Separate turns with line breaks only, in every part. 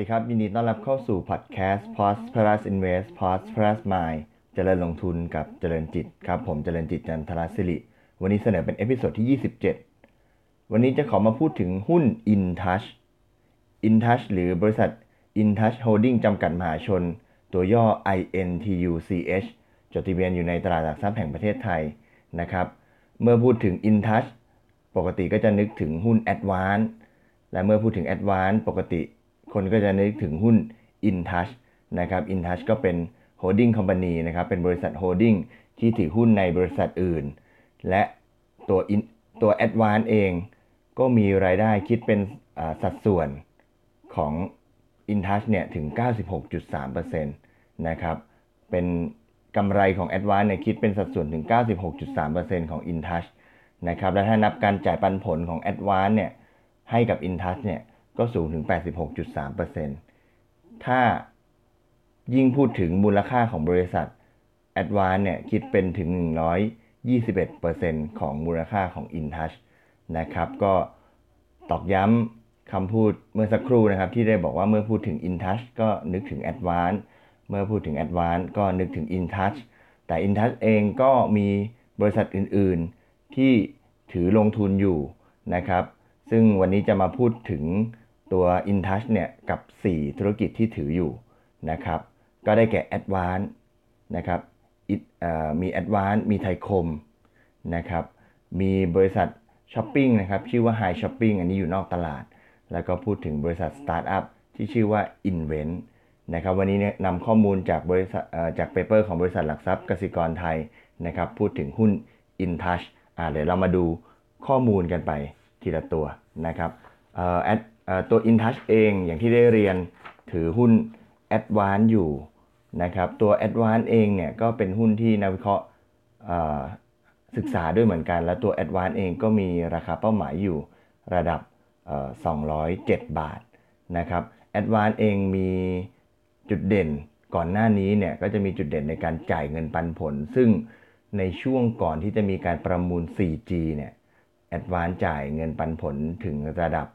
สวัสดีครับยินดีต้อนรับเข้าสู่พอดแคสต์ Prosperous Invest Prosperous Mind เจริญลงทุนกับเจริญจิตครับ ผมเจริญจิตจันทรศิริ วันนี้เสนอเป็น episode ที่ 27 วันนี้จะขอมาพูดถึงหุ้น InTouch InTouch หรือบริษัท InTouch Holding จำกัดมหาชน ตัวย่อ INTUCH จดทะเบียนอยู่ในตลาดหลักทรัพย์แห่งประเทศไทยนะครับ เมื่อพูดถึง InTouch ปกติก็จะนึกถึงหุ้น Advance และเมื่อพูดถึง Advance ปกติ คนก็จะนึกถึงหุ้น InTouch นะครับ InTouch ก็เป็น holding company นะครับ เป็นบริษัท holding ที่ถือหุ้นในบริษัทอื่น และตัว In ตัว Advance เองก็มีรายได้คิดเป็นสัดส่วนของ InTouch เนี่ยถึง 96.3%นะครับ เป็นกำไรของ Advance เนี่ยคิดเป็นสัดส่วนถึง 96.3%ของ InTouch นะครับ และถ้านับการจ่ายปันผลของ Advance เนี่ยให้กับ InTouch เนี่ย ก็สูงถึง 86.3%ถ้ายิ่งพูดถึงมูลค่าของบริษัท Advance เนี่ยคิดเป็นถึง 121%ของมูลค่าของ InTouch นะครับ ก็ตอกย้ำคำพูดเมื่อสักครู่นะครับ ที่ได้บอกว่าเมื่อพูดถึง InTouch ก็นึกถึง Advance เมื่อพูดถึง Advance ก็นึกถึง InTouch แต่ InTouch เองก็มีบริษัทอื่น ๆ ที่ถือลงทุนอยู่นะครับ ซึ่งวันนี้จะมาพูดถึงตัว InTouch เนี่ยกับ 4 ธุรกิจที่ถืออยู่นะครับ ก็ได้แก่ Advance นะครับมี Advance มีไทยคมนะครับ มีบริษัทช้อปปิ้งนะครับชื่อว่า High Shopping อันนี้อยู่นอกตลาด แล้วก็พูดถึงบริษัทสตาร์ทอัพที่ชื่อว่า Invent นะครับวันนี้เนี่ยนำข้อมูลจากบริษัทจากเปเปอร์ของบริษัทหลักทรัพย์กสิกรไทยนะครับพูดถึงหุ้น InTouch อ่าเดี๋ยวเรามาดูข้อมูลกันไป ทีละตัวนะครับตัว InTouch เองอย่างที่ได้เรียนถือหุ้น Advance อยู่นะครับตัว Advance เองเนี่ยก็เป็นหุ้นที่นักวิเคราะห์ศึกษาด้วยเหมือนกัน และตัว Advance เองก็มีราคาเป้าหมายอยู่ระดับ 207 บาทนะครับ Advance เองมีจุดเด่นก่อนหน้านี้เนี่ยก็จะมีจุดเด่นในการจ่ายเงินปันผล ซึ่งในช่วงก่อนที่จะมีการประมูล 4G เนี่ย Advance จ่ายเงินปันผลถึงระดับ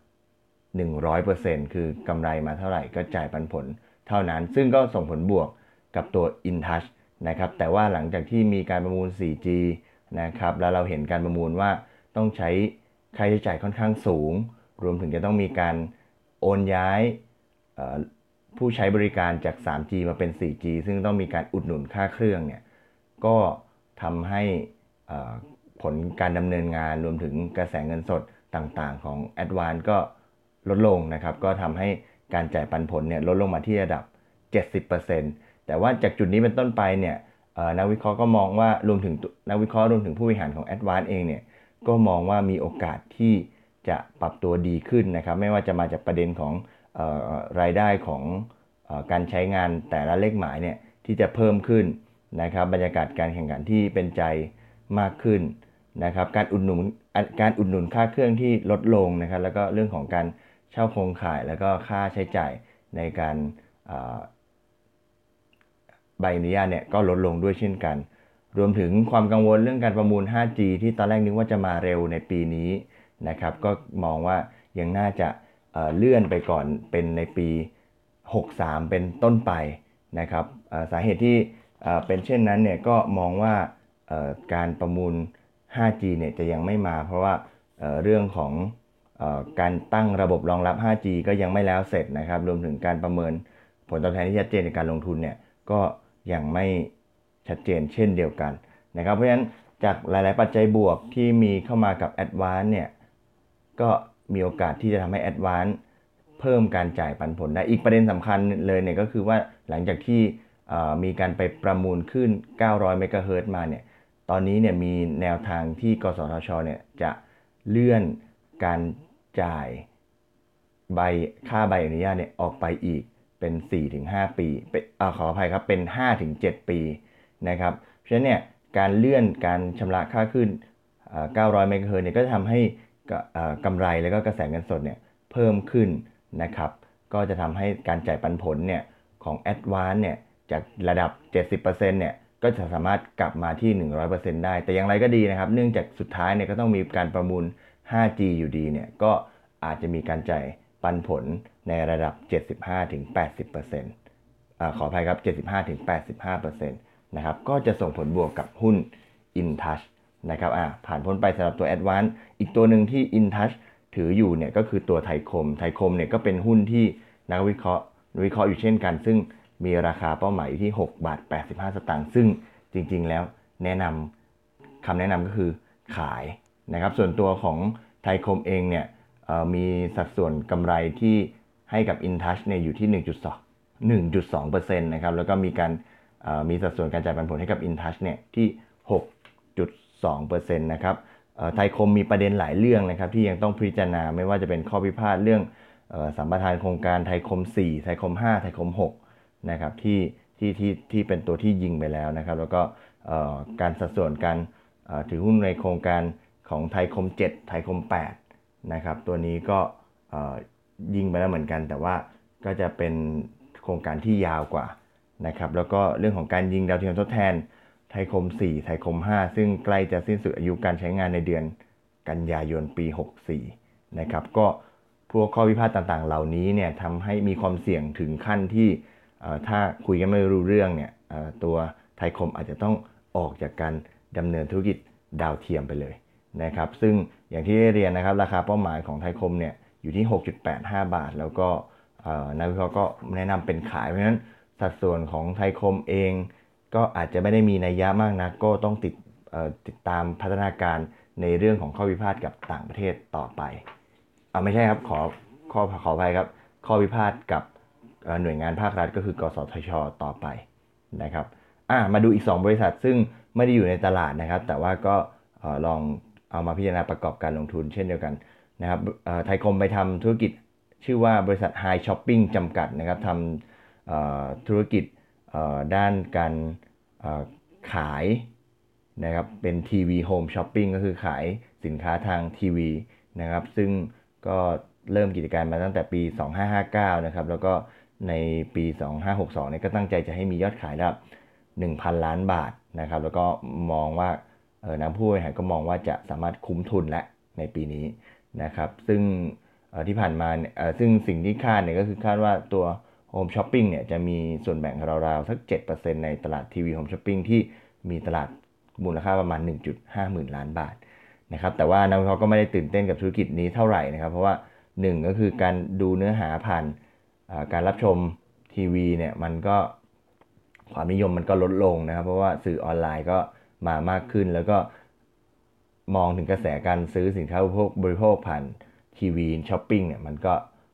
100%คือกำไรมาเท่าไหร่ก็จ่ายปันผลเท่านั้น ซึ่งก็ส่งผลบวกกับตัว InTouch นะครับ แต่ว่าหลังจากที่มีการประมูล 4G นะครับ แล้วเราเห็นการประมูลว่าต้องใช้ค่าใช้จ่ายค่อนข้างสูง รวมถึงจะต้องมีการโอนย้ายผู้ใช้บริการจาก 3G มาเป็น 4G ซึ่งต้องมีการอุดหนุนค่าเครื่องเนี่ย ก็ทำให้ ผลการดำเนินงานรวมถึงกระแสเงินสดต่างๆ ของ a d v a n c e ก็ลดลงนะครับ ก็ทำให้การจ่ายปันผลเนี่ยลดลงมาที่ระดับ 70%แต่ว่าจากจุดนี้เป็นต้นไปเนี่ยนักวิเคราะห์ก็มองว่ารวมถึงนักวิเคราะห์รวมถึงผู้บริหารของ a d v a n c e เองเนี่ยก็มองว่ามีโอกาสที่จะปรับตัวดีขึ้นนะครับ ไม่ว่าจะมาจากประเด็นของออรายได้ของออการใช้งานแต่ละเลขหมายเนี่ยที่จะเพิ่มขึ้นนะครับ บรรยากาศการแข่งขันที่เป็นใจมากขึ้น นะครับการอุดหนุนการอุดหนุนค่าเครื่องที่ลดลงนะครับแล้วก็เรื่องของการเช่าโครงข่าย แล้วก็ค่าใช้จ่ายในการใบอนุญาตเนี่ยก็ลดลงด้วยเช่นกัน รวมถึงความกังวลเรื่องการประมูล 5G ที่ตอนแรกนึกว่าจะมาเร็วในปีนี้นะครับก็มองว่ายังน่าจะเลื่อนไปก่อนเป็นในปี 63 เป็นต้นไปนะครับสาเหตุที่เป็นเช่นนั้นเนี่ยก็มองว่าการประมูล 5G เนี่ยจะยังไม่มาเพราะว่าเรื่องของการตั้งระบบรองรับ 5G ก็ยังไม่แล้วเสร็จนะครับ รวมถึงการประเมินผลตอบแทนที่ชัดเจนในการลงทุนเนี่ยก็ยังไม่ชัดเจนเช่นเดียวกันนะครับ เพราะฉะนั้นจากหลาย ๆ ปัจจัยบวกที่มีเข้ามากับ a d v a n c e เนี่ยก็มีโอกาสที่จะทำให้ a d v a n c e เพิ่มการจ่ายปันผลได้ อีกประเด็นสำคัญเลยเนี่ยก็คือว่าหลังจากที่มีการไปประมูลขึ้น 900 เมกะเฮิรตซ์มาเนี่ย ตอนนี้เนี่ยมีแนวทางที่กสทชเนี่ยจะเลื่อนการจ่ายใบค่าใบอนุญาตเนี่ยออกไปอีกเป็น 4-5 ปีเอขออภัยครับเป็น 5-7 ปีนะครับเพราะฉะนั้นเนี่ยการเลื่อนการชำระค่าขึ้น 900 เมกะเฮิร์เนี่ยก็จะทำให้กำไรแล้วก็กระแสเงินสดเนี่ยเพิ่มขึ้นนะครับ ก็จะทำให้การจ่ายปันผลเนี่ยของ a d v a n c e เนี่ยจากระดับ 70%เนี่ย ก็จะสามารถกลับมาที่ 100%ได้ แต่อย่างไรก็ดีนะครับ เนื่องจากสุดท้ายเนี่ยก็ต้องมีการประมูล 5G อยู่ดีเนี่ยก็อาจจะมีการจ่ายปันผลในระดับ 75-80%อ่าขออภัยครับ 75-85%นะครับก็จะส่งผลบวกกับหุ้น InTouch นะครับอ่าผ่านพ้นไปสำหรับตัว Advance อีกตัวหนึ่งที่ InTouch ถืออยู่เนี่ยก็คือตัวไทยคม ไทยคมเนี่ยก็เป็นหุ้นที่นักวิเคราะห์วิเคราะห์อยู่เช่นกัน ซึ่ง มีราคาเป้าหมายอยู่ที่ 6 บาท 85 สตางค์ซึ่งจริงๆแล้วแนะนำคำแนะนำก็คือขายนะครับ ส่วนตัวของไทยคมเองเนี่ยมีสัดส่วนกำไรที่ให้กับ InTouch เนี่ยอยู่ที่ 1.2 1.2%นะครับแล้วก็มีการมีสัดส่วนการจ่ายปันผลให้กับ InTouch เนี่ยที่ 6.2%นะครับไทยคมมีประเด็นหลายเรื่องนะครับที่ยังต้องพิจารณาไม่ว่าจะเป็นข้อพิพาทเรื่องสัมปทานโครงการไทยคม 4 ไทยคม 5 ไทยคม 6 นะครับที่ที่ที่ที่เป็นตัวที่ยิงไปแล้วนะครับ แล้วก็การสัดส่วนการถือหุ้นในโครงการของไทยคม 7 ไทยคม 8 นะครับตัวนี้ก็ยิงไปแล้วเหมือนกัน แต่ว่าก็จะเป็นโครงการที่ยาวกว่านะครับแล้วก็เรื่องของการยิงดาวเทียมทดแทนไทยคม 4 ไทยคม 5 ซึ่งใกล้จะสิ้นสุดอายุการใช้งานในเดือนกันยายนปี 64 นะครับก็พวกข้อพิพาทต่างๆ เหล่านี้เนี่ยทำให้มีความเสี่ยงถึงขั้นที่ ถ้าคุยกันไม่รู้เรื่องเนี่ยตัวไทยคมอาจจะต้องออกจากการดำเนินธุรกิจดาวเทียมไปเลยนะครับ ซึ่งอย่างที่ได้เรียนนะครับ ราคาเป้าหมายของไทยคมเนี่ยอยู่ที่ 6.85 บาท แล้วก็นักวิเคราะห์ก็แนะนำเป็นขายเพราะฉะนั้นสัดส่วนของไทยคมเอง ก็อาจจะไม่ได้มีนัยยะมากนะก็ต้องติดติดตามพัฒนาการในเรื่องของข้อพิพาทกับต่างประเทศต่อไปอ่าไม่ใช่ครับขอขอขออภัยครับ ข้อพิพาทกับ หน่วยงานภาครัฐก็คือกสทช ต่อไปนะครับอ่ามาดูอีก 2 บริษัทซึ่งไม่ได้อยู่ในตลาดนะครับ แต่ว่าก็ลองเอามาพิจารณาประกอบการลงทุนเช่นเดียวกันนะครับไทยคมไปทำธุรกิจชื่อว่าบริษัท High Shopping จำกัดนะครับทำธุรกิจด้านการขายนะครับเป็นทีวีโฮมช้อปปิ้งก็คือขายสินค้าทางทีวีนะครับซึ่งก็เริ่มกิจการมาตั้งแต่ปี 2559 นะครับแล้วก็ ในปี 2562เนี่ยก็ตั้งใจจะให้มียอดขายระดับ 1,000 ล้านบาทนะครับ แล้วก็มองว่าเออนักผู้บริหารก็มองว่าจะสามารถคุ้มทุนและในปีนี้นะครับ ซึ่งที่ผ่านมาเนี่ยซึ่งสิ่งที่คาดเนี่ยก็คือคาดว่าตัว home shopping เนี่ยจะมีส่วนแบ่งราวๆ สัก 7%ในตลาดทีวี home shopping ที่มีตลาดมูลค่าประมาณ 1.5 หมื่นล้านบาทนะครับ แต่ว่านักวิเคราะห์ก็ไม่ได้ตื่นเต้นกับธุรกิจนี้เท่าไหร่นะครับ เพราะว่า 1 ก็คือการดูเนื้อหาผ่าน การรับชมทีวีเนี่ยมันก็ความนิยมมันก็ลดลงนะครับ เพราะว่าสื่อออนไลน์ก็มามากขึ้น แล้วก็มองถึงกระแสการซื้อสินค้าพวกบริโภคผ่านทีวีช้อปปิ้งเนี่ยมันก็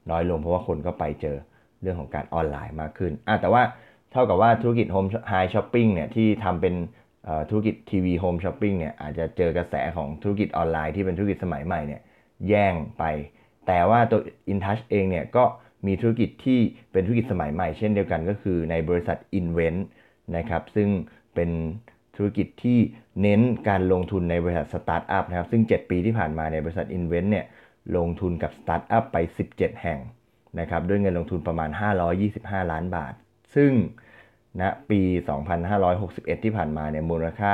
น้อยลงเพราะว่าคนก็ไปเจอเรื่องของการออนไลน์มากขึ้นอะแต่ว่าเท่ากับว่าธุรกิจ home High Shopping เนี่ยที่ทำเป็นธุรกิจทีวี home shopping เนี่ยอาจจะเจอกระแสของธุรกิจออนไลน์ที่เป็นธุรกิจสมัยใหม่เนี่ยแย่งไป แต่ว่าตัว InTouch เองเนี่ยก็ มีธุรกิจที่เป็นธุรกิจสมัยใหม่เช่นเดียวกันก็คือในบริษัท Invent นะครับซึ่งเป็นธุรกิจที่เน้นการลงทุนในบริษัทสตาร์ทอัพนะครับซึ่ง 7 ปีที่ผ่านมาในบริษัท Invent เนี่ยลงทุนกับสตาร์ทอัพไป 17 แห่งนะครับด้วยเงินลงทุนประมาณ 525 ล้านบาท ซึ่งณนะปี 2561 ที่ผ่านมาเนี่ยมูลค่า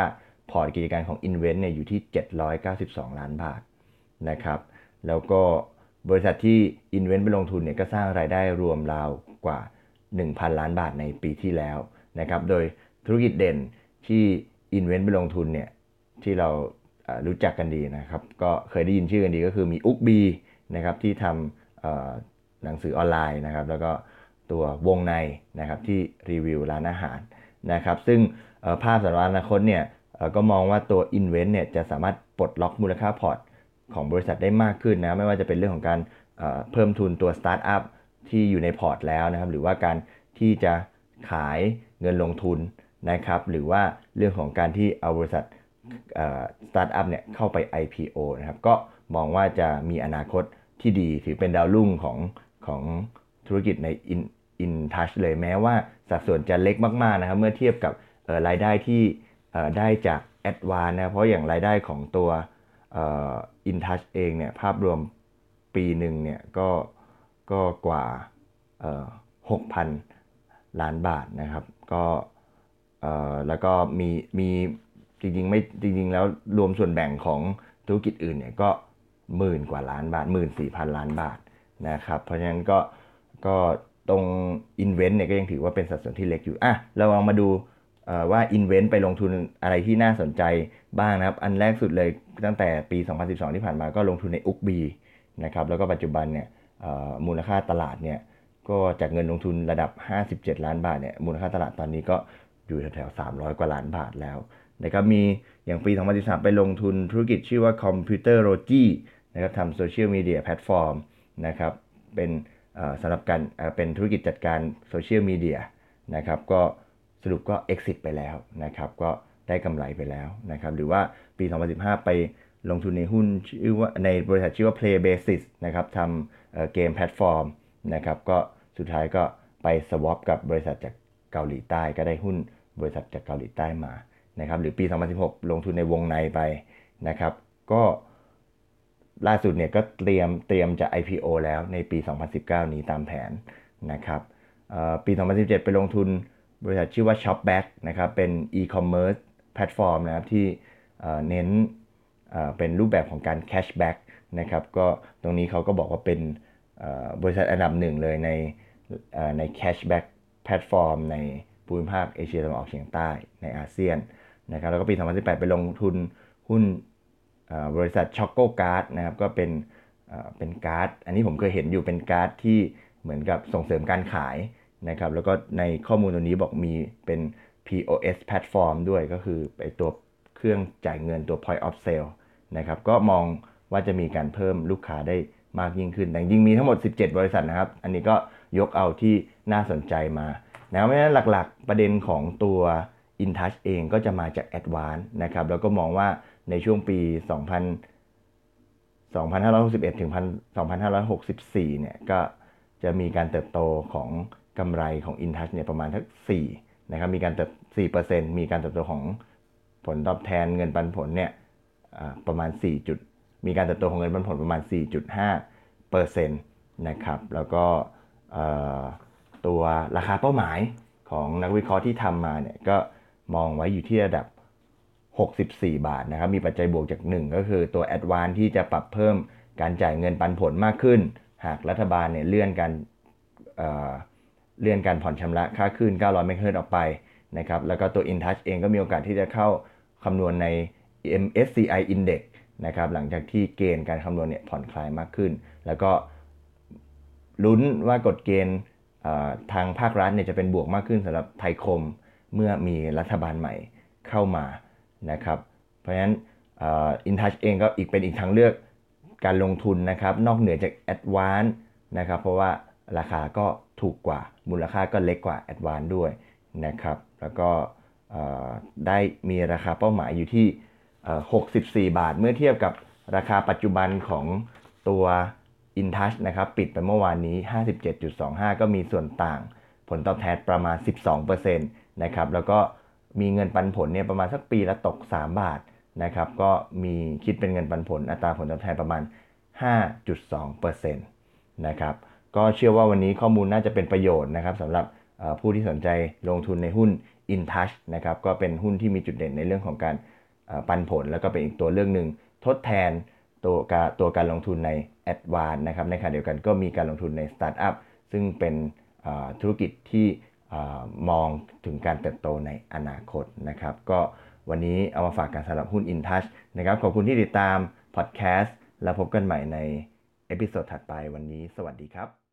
พอร์ตกิจการของ Invent เนี่ยอยู่ที่ 792 ล้านบาทนะครับแล้วก็ บริษัทที่ Invent ไปลงทุนเนี่ยก็สร้างรายได้รวมราวกว่า 1,000 ล้านบาทในปีที่แล้วนะครับ โดยธุรกิจเด่นที่ Invent ไปลงทุนเนี่ยที่เรารู้จักกันดีนะครับ ก็เคยได้ยินชื่อกันดีก็คือมีอุกบีนะครับที่ทำหนังสือออนไลน์นะครับ แล้วก็ตัววงในนะครับที่รีวิวร้านอาหารนะครับ ซึ่งภาพสำหรับอนาคตเนี่ยก็มองว่าตัว Invent เนี่ยจะสามารถปลดล็อกมูลค่าพอร์ต ของบริษัทได้มากขึ้นนะไม่ว่าจะเป็นเรื่องของการเพิ่มทุนตัวสตาร์ทอัพที่อยู่ในพอร์ตแล้วนะครับ หรือว่าการที่จะขายเงินลงทุนนะครับ หรือว่าเรื่องของการที่เอาบริษัทสตาร์ทอัพเนี่ยเข้าไป IPO นะครับ ก็มองว่าจะมีอนาคตที่ดีถือเป็นดาวรุ่งของของธุรกิจใน In In Touch เลยแม้ว่าสัดส่วนจะเล็กมาก ๆ นะครับ เมื่อเทียบกับรายได้ที่ได้จาก a d v a n c e นะเพราะอย่างรายได้ของตัว In Touch เองเนี่ยภาพรวมปีหนึ่งเนี่ยก็ก็กว่า6,000ล้านบาทนะครับ ก็แล้วก็มีมีจริงๆไม่จริงๆแล้วรวมส่วนแบ่งของธุรกิจอื่นเนี่ยก็หมื่นกว่าล้านบาทหมื่นสี่พันล้านบาทนะครับเพราะฉะนั้นก็ก็ตรง Invent เนี่ยก็ยังถือว่าเป็นสัดส่วนที่เล็กอยู่อะเราลองมาดู ว่า Invent ไปลงทุนอะไรที่น่าสนใจบ้างนะครับ อันแรกสุดเลยตั้งแต่ปี 2012 ที่ผ่านมาก็ลงทุนในอุกบีนะครับแล้วก็ปัจจุบันเนี่ยมูลค่าตลาดเนี่ยก็จากเงินลงทุนระดับ 57 ล้านบาทเนี่ยมูลค่าตลาดตอนนี้ก็อยู่แถวๆ300 กว่าล้านบาทแล้วนะครับมีอย่างปี 2013 ไปลงทุนธุรกิจชื่อว่า Computer r o g i นะครับทำโซเชียลมีเดียแพลตฟอร์มนะครับเป็นสำหรับการเป็นธุรกิจจัดการโซเชียลมีเดียนะครับก็ สรุปก็ exit ไปแล้วนะครับก็ได้กำไรไปแล้วนะครับหรือว่าปี 2015 ไปลงทุนในหุ้นชื่อว่าในบริษัทชื่อว่า Play Basis นะครับทำเกมแพลตฟอร์มนะครับก็สุดท้ายก็ไปสวอปกับบริษัทจากเกาหลีใต้ก็ได้หุ้นบริษัทจากเกาหลีใต้มานะครับหรือปี 2016 ลงทุนในวงในไปนะครับก็ล่าสุดเนี่ยก็เตรียมเตรียมจะ IPO แล้วในปี 2019 นี้ตามแผนนะครับปี 2017 ไปลงทุน บริษัทชื่อว่า Shopback นะครับเป็น e-commerce แพลตฟอร์มนะครับที่เน้นเป็นรูปแบบของการ cashback นะครับก็ตรงนี้เขาก็บอกว่าเป็นบริษัทอันดับหนึ่งเลยในใน cashback แพลตฟอร์มในภูมิภาคเอเชียตะวันออกเฉียงใต้ในอาเซียนนะครับแล้วก็ปี 2018 ไปลงทุนหุ้นบริษัท ChocoCard นะครับก็เป็นเป็นการ์ด อันนี้ผมเคยเห็นอยู่เป็นการ์ดที่เหมือนกับส่งเสริมการขาย นะครับแล้วก็ในข้อมูลตัวนี้บอกมีเป็น POS แพลตฟอร์มด้วยก็คือไปตัวเครื่องจ่ายเงินตัว point of sale นะครับก็มองว่าจะมีการเพิ่มลูกค้าได้มากยิ่งขึ้น แต่ยิ่งมีทั้งหมด 17 บริษัทนะครับ อันนี้ก็ยกเอาที่น่าสนใจมานะเพราะฉะนั้นหลักๆประเด็นของตัว InTouch เองก็จะมาจาก Advance นะครับแล้วก็มองว่าในช่วงปี 2000 2561 ถึง 2564 เนี่ยก็จะมีการเติบโตของ กำไรของ InTouch เนี่ยประมาณทัก4นะครับมีการเติบ4%มีการเติบโตของผลตอบแทนเงินปันผลเนี่ยประมาณ 4 จุด มีการเติบโตของเงินปันผลประมาณ 4.5%นะครับแล้วก็ตัวราคาเป้าหมายของนักวิเคราะห์ที่ทำมาเนี่ยก็มองไว้อยู่ที่ระดับ 64 บาทนะครับ มีปัจจัยบวกจาก 1 ก็คือตัว a d v a n c e ที่จะปรับเพิ่มการจ่ายเงินปันผลมากขึ้น หากรัฐบาลเนี่ยเลื่อนการ เลื่อนการผ่อนชำระค่าขึ้น900 เมกะเฮิรตออกไปนะครับแล้วก็ตัว InTouch เองก็มีโอกาสที่จะเข้าคำนวณใน MSCI Index นะครับหลังจากที่เกณฑ์การคำนวณเนี่ยผ่อนคลายมากขึ้น แล้วก็ลุ้นว่ากฎเกณฑ์ทางภาครัฐเนี่ยจะเป็นบวกมากขึ้นสำหรับไทยคมเมื่อมีรัฐบาลใหม่เข้ามานะครับเพราะฉะนั้นอินทัชเองก็อีกเป็นอีกทางเลือกการลงทุนนะครับนอกเหนือจากแอดวานนะครับเพราะว่า ราคาก็ถูกกว่า มูลค่าก็เล็กกว่าแอดวานด้วยนะครับ แล้วก็ได้มีราคาเป้าหมายอยู่ที่ 64 บาท เมื่อเทียบกับราคาปัจจุบันของตัว InTouch นะครับปิดไปเมื่อวานนี้ 57.25 ก็มีส่วนต่าง ผลตอบแทนประมาณ 12%นะครับแล้วก็มีเงินปันผลเนี่ยประมาณสักปีละตก 3 บาทนะครับก็มีคิดเป็นเงินปันผลอัตราผลตอบแทนประมาณ 5.2%นะครับ ก็เชื่อว่าวันนี้ข้อมูลน่าจะเป็นประโยชน์นะครับสำหรับผู้ที่สนใจลงทุนในหุ้น InTouch นะครับก็เป็นหุ้นที่มีจุดเด่นในเรื่องของการปันผล แล้วก็เป็นอีกตัวเรื่องหนึ่งทดแทนตัวการตัวการลงทุนใน a d v a n c e นะครับในขณะเดียวกันก็มีการลงทุนในสตาร์ทอัพซึ่งเป็นธุรกิจที่มองถึงการเติบโตในอนาคตนะครับ ก็วันนี้เอามาฝากกันสำหรับหุ้น InTouch นะครับขอบคุณที่ติดตามพอดแคสต์แล้วพบกันใหม่ใน episode ถัดไปวันนี้สวัสดีครับ